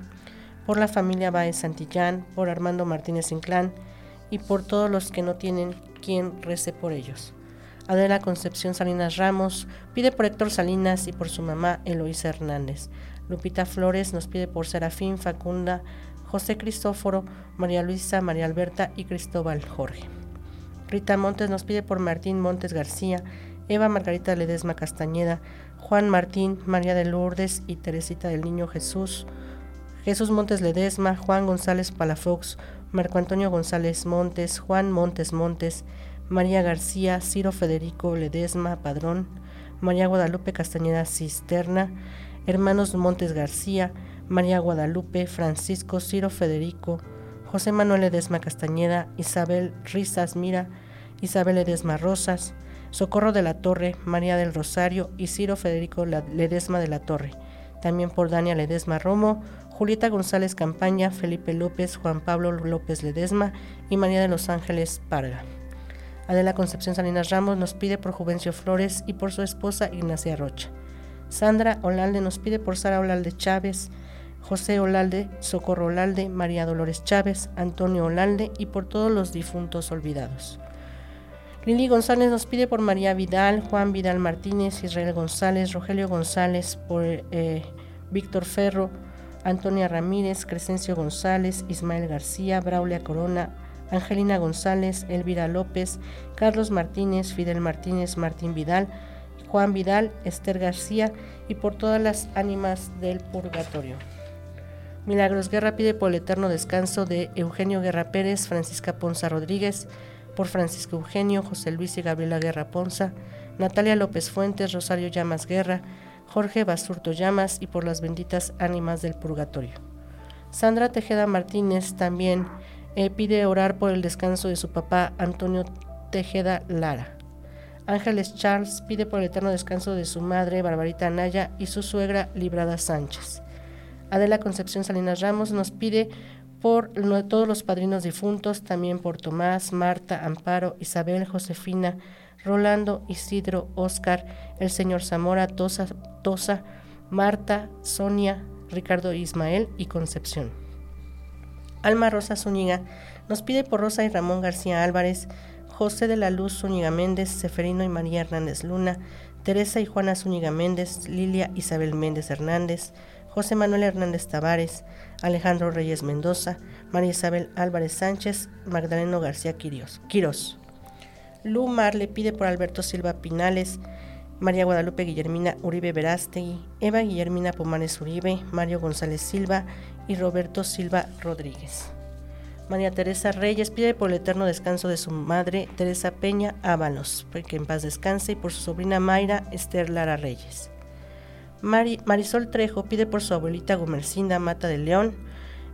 por la familia Báez Santillán, por Armando Martínez Inclán y por todos los que no tienen quien rece por ellos. Adela Concepción Salinas Ramos pide por Héctor Salinas y por su mamá Eloísa Hernández. Lupita Flores nos pide por Serafín Facunda, José Cristóforo, María Luisa, María Alberta y Cristóbal Jorge. Rita Montes nos pide por Martín Montes García, Eva Margarita Ledesma Castañeda, Juan Martín, María de Lourdes y Teresita del Niño Jesús, Jesús Montes Ledesma, Juan González Palafox, Marco Antonio González Montes, Juan Montes Montes, María García, Ciro Federico Ledesma Padrón, María Guadalupe Castañeda Cisterna, hermanos Montes García, María Guadalupe, Francisco Ciro Federico, José Manuel Ledesma Castañeda, Isabel Risas Mira, Isabel Ledesma Rosas, Socorro de la Torre, María del Rosario y Ciro Federico Ledesma de la Torre. También por Dania Ledesma Romo, Julieta González Campaña, Felipe López, Juan Pablo López Ledesma y María de los Ángeles Parga. Adela Concepción Salinas Ramos nos pide por Juvencio Flores y por su esposa Ignacia Rocha. Sandra Olalde nos pide por Sara Olalde Chávez, José Olalde, Socorro Olalde, María Dolores Chávez, Antonio Olalde y por todos los difuntos olvidados. Lili González nos pide por María Vidal, Juan Vidal Martínez, Israel González, Rogelio González, por eh, Víctor Ferro, Antonia Ramírez, Crescencio González, Ismael García, Braulia Corona, Angelina González, Elvira López, Carlos Martínez, Fidel Martínez, Martín Vidal, Juan Vidal, Esther García y por todas las ánimas del purgatorio. Milagros Guerra pide por el eterno descanso de Eugenio Guerra Pérez, Francisca Ponza Rodríguez, por Francisco Eugenio, José Luis y Gabriela Guerra Ponza, Natalia López Fuentes, Rosario Llamas Guerra, Jorge Basurto Llamas y por las benditas ánimas del purgatorio. Sandra Tejeda Martínez también eh, pide orar por el descanso de su papá Antonio Tejeda Lara. Ángeles Charles pide por el eterno descanso de su madre Barbarita Anaya y su suegra Librada Sánchez. Adela Concepción Salinas Ramos nos pide por todos los padrinos difuntos, también por Tomás, Marta, Amparo, Isabel, Josefina, Rolando, Isidro, Oscar, el señor Zamora, Tosa, Tosa, Marta, Sonia, Ricardo Ismael y Concepción. Alma Rosa Zúñiga nos pide por Rosa y Ramón García Álvarez, José de la Luz Zúñiga Méndez, Seferino y María Hernández Luna, Teresa y Juana Zúñiga Méndez, Lilia Isabel Méndez Hernández, José Manuel Hernández Tavares, Alejandro Reyes Mendoza, María Isabel Álvarez Sánchez, Magdaleno García Quirós. Lu Mar le pide por Alberto Silva Pinales, María Guadalupe Guillermina Uribe Verástegui, Eva Guillermina Pomares Uribe, Mario González Silva y Roberto Silva Rodríguez. María Teresa Reyes pide por el eterno descanso de su madre Teresa Peña Ábalos, que en paz descanse, y por su sobrina Mayra Esther Lara Reyes. Mari- Marisol Trejo pide por su abuelita Gomercinda Mata de León,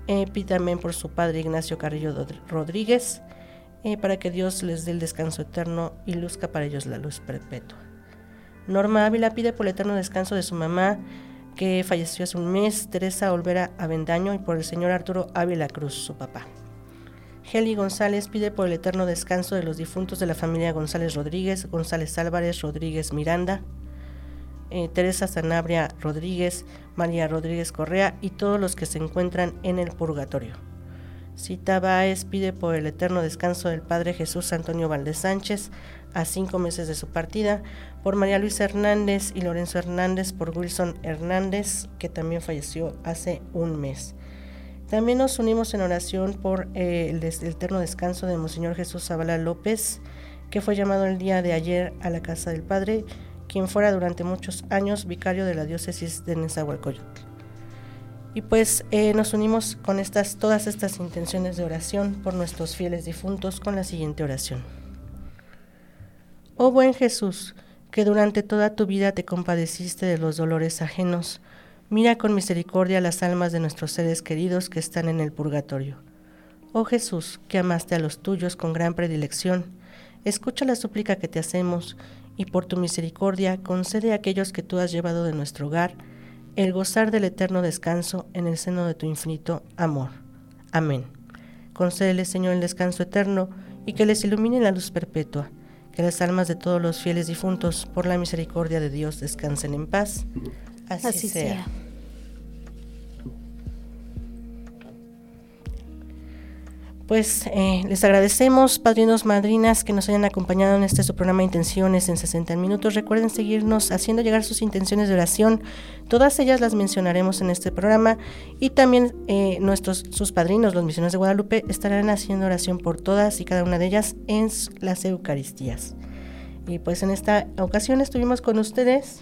eh, pide también por su padre Ignacio Carrillo Rodríguez, eh, para que Dios les dé el descanso eterno y luzca para ellos la luz perpetua. Norma Ávila pide por el eterno descanso de su mamá, que falleció hace un mes, Teresa Olvera Avendaño, y por el señor Arturo Ávila Cruz, su papá. Heli González pide por el eterno descanso de los difuntos de la familia González Rodríguez, González Álvarez, Rodríguez Miranda, eh, Teresa Sanabria Rodríguez, María Rodríguez Correa y todos los que se encuentran en el purgatorio. Cita Báez pide por el eterno descanso del Padre Jesús Antonio Valdés Sánchez a cinco meses de su partida, por María Luisa Hernández y Lorenzo Hernández, por Wilson Hernández, que también falleció hace un mes. También nos unimos en oración por eh, el, des- el eterno descanso de Monseñor Jesús Zavala López, que fue llamado el día de ayer a la casa del Padre, quien fuera durante muchos años vicario de la diócesis de Nezahualcóyotl. Y pues eh, nos unimos con estas, todas estas intenciones de oración por nuestros fieles difuntos con la siguiente oración. Oh buen Jesús, que durante toda tu vida te compadeciste de los dolores ajenos, mira con misericordia las almas de nuestros seres queridos que están en el purgatorio. Oh Jesús, que amaste a los tuyos con gran predilección, escucha la súplica que te hacemos y por tu misericordia concede a aquellos que tú has llevado de nuestro hogar el gozar del eterno descanso en el seno de tu infinito amor. Amén. Concédele, Señor, el descanso eterno y que les ilumine la luz perpetua. Que las almas de todos los fieles difuntos, por la misericordia de Dios, descansen en paz. Así, Así sea. sea. Pues eh, les agradecemos, padrinos, madrinas, que nos hayan acompañado en este su programa Intenciones en 60 minutos. Recuerden seguirnos haciendo llegar sus intenciones de oración. Todas ellas las mencionaremos en este programa y también eh, nuestros sus padrinos, los misioneros de Guadalupe, estarán haciendo oración por todas y cada una de ellas en las Eucaristías. Y pues en esta ocasión estuvimos con ustedes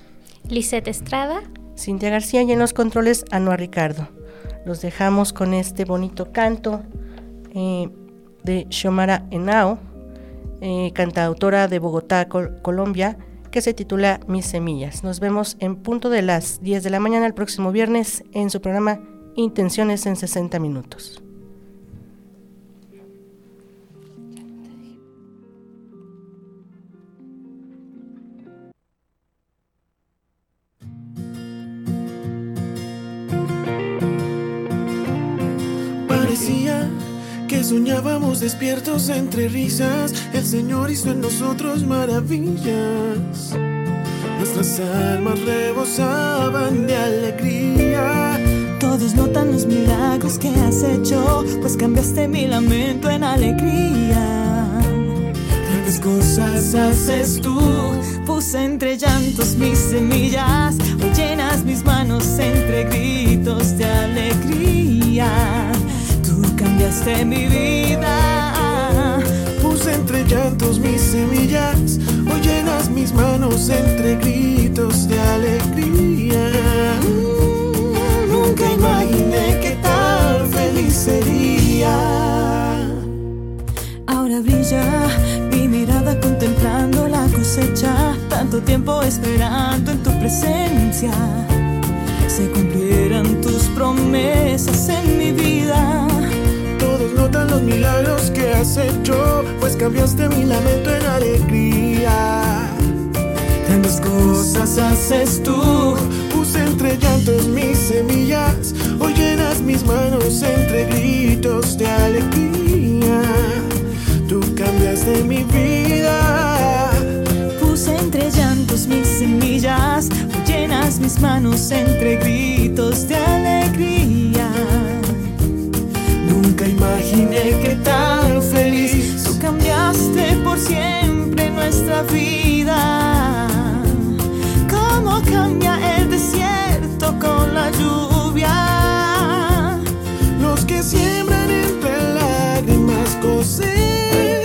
Lisette Estrada. Cintia García y en los controles Anuar Ricardo. Los dejamos con este bonito canto eh, de Xiomara Henao, eh, cantautora de Bogotá, Col- Colombia, que se titula Mis Semillas. Nos vemos en punto de las 10 de la mañana el próximo viernes en su programa Intenciones en 60 minutos. Despiertos entre risas. El Señor hizo en nosotros maravillas. Nuestras almas rebosaban de alegría. Todos notan los milagros que has hecho, pues cambiaste mi lamento en alegría. Tantas cosas haces tú. Puse entre llantos mis semillas, hoy llenas mis manos entre gritos de alegría. Cambiaste mi vida. Puse entre llantos mis semillas. Hoy llenas mis manos entre gritos de alegría. Nunca imaginé que tan feliz sería. Ahora brilla mi mirada contemplando la cosecha, tanto tiempo esperando en tu presencia. Se cumplieran tus promesas en mi vida. Notan los milagros que has hecho, pues cambiaste mi lamento en alegría. Tantas cosas haces tú, puse entre llantos mis semillas, hoy llenas mis manos entre gritos de alegría. Tú cambiaste mi vida. Puse entre llantos mis semillas, hoy llenas mis manos entre gritos de alegría. Imaginé que tan feliz Tú cambiaste por siempre nuestra vida. Cómo cambia el desierto con la lluvia. Los que siembran entre lágrimas cosecharán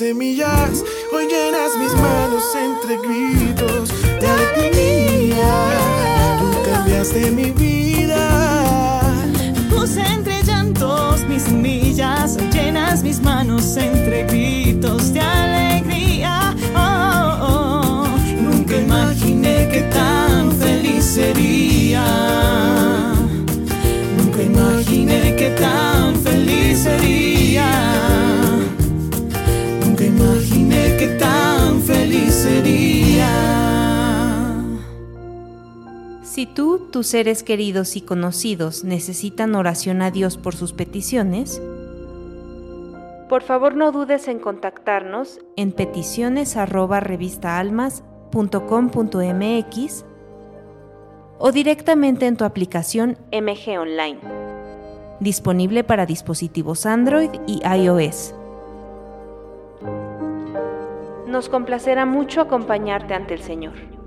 semillas, hoy llenas mis manos entre gritos de alegría. Tú cambiaste mi vida. Puse entre llantos mis semillas, hoy llenas mis manos entre gritos de alegría. Oh, oh, oh. Nunca imaginé que tan feliz sería. Nunca imaginé que tan feliz sería. Tan feliz sería. Si tú, tus seres queridos y conocidos necesitan oración a Dios por sus peticiones, por favor no dudes en contactarnos en peticiones arroba revistaalmas.com mg.com.mx o directamente en tu aplicación MG Online, disponible para dispositivos Android y iOS. Nos complacerá mucho acompañarte ante el Señor.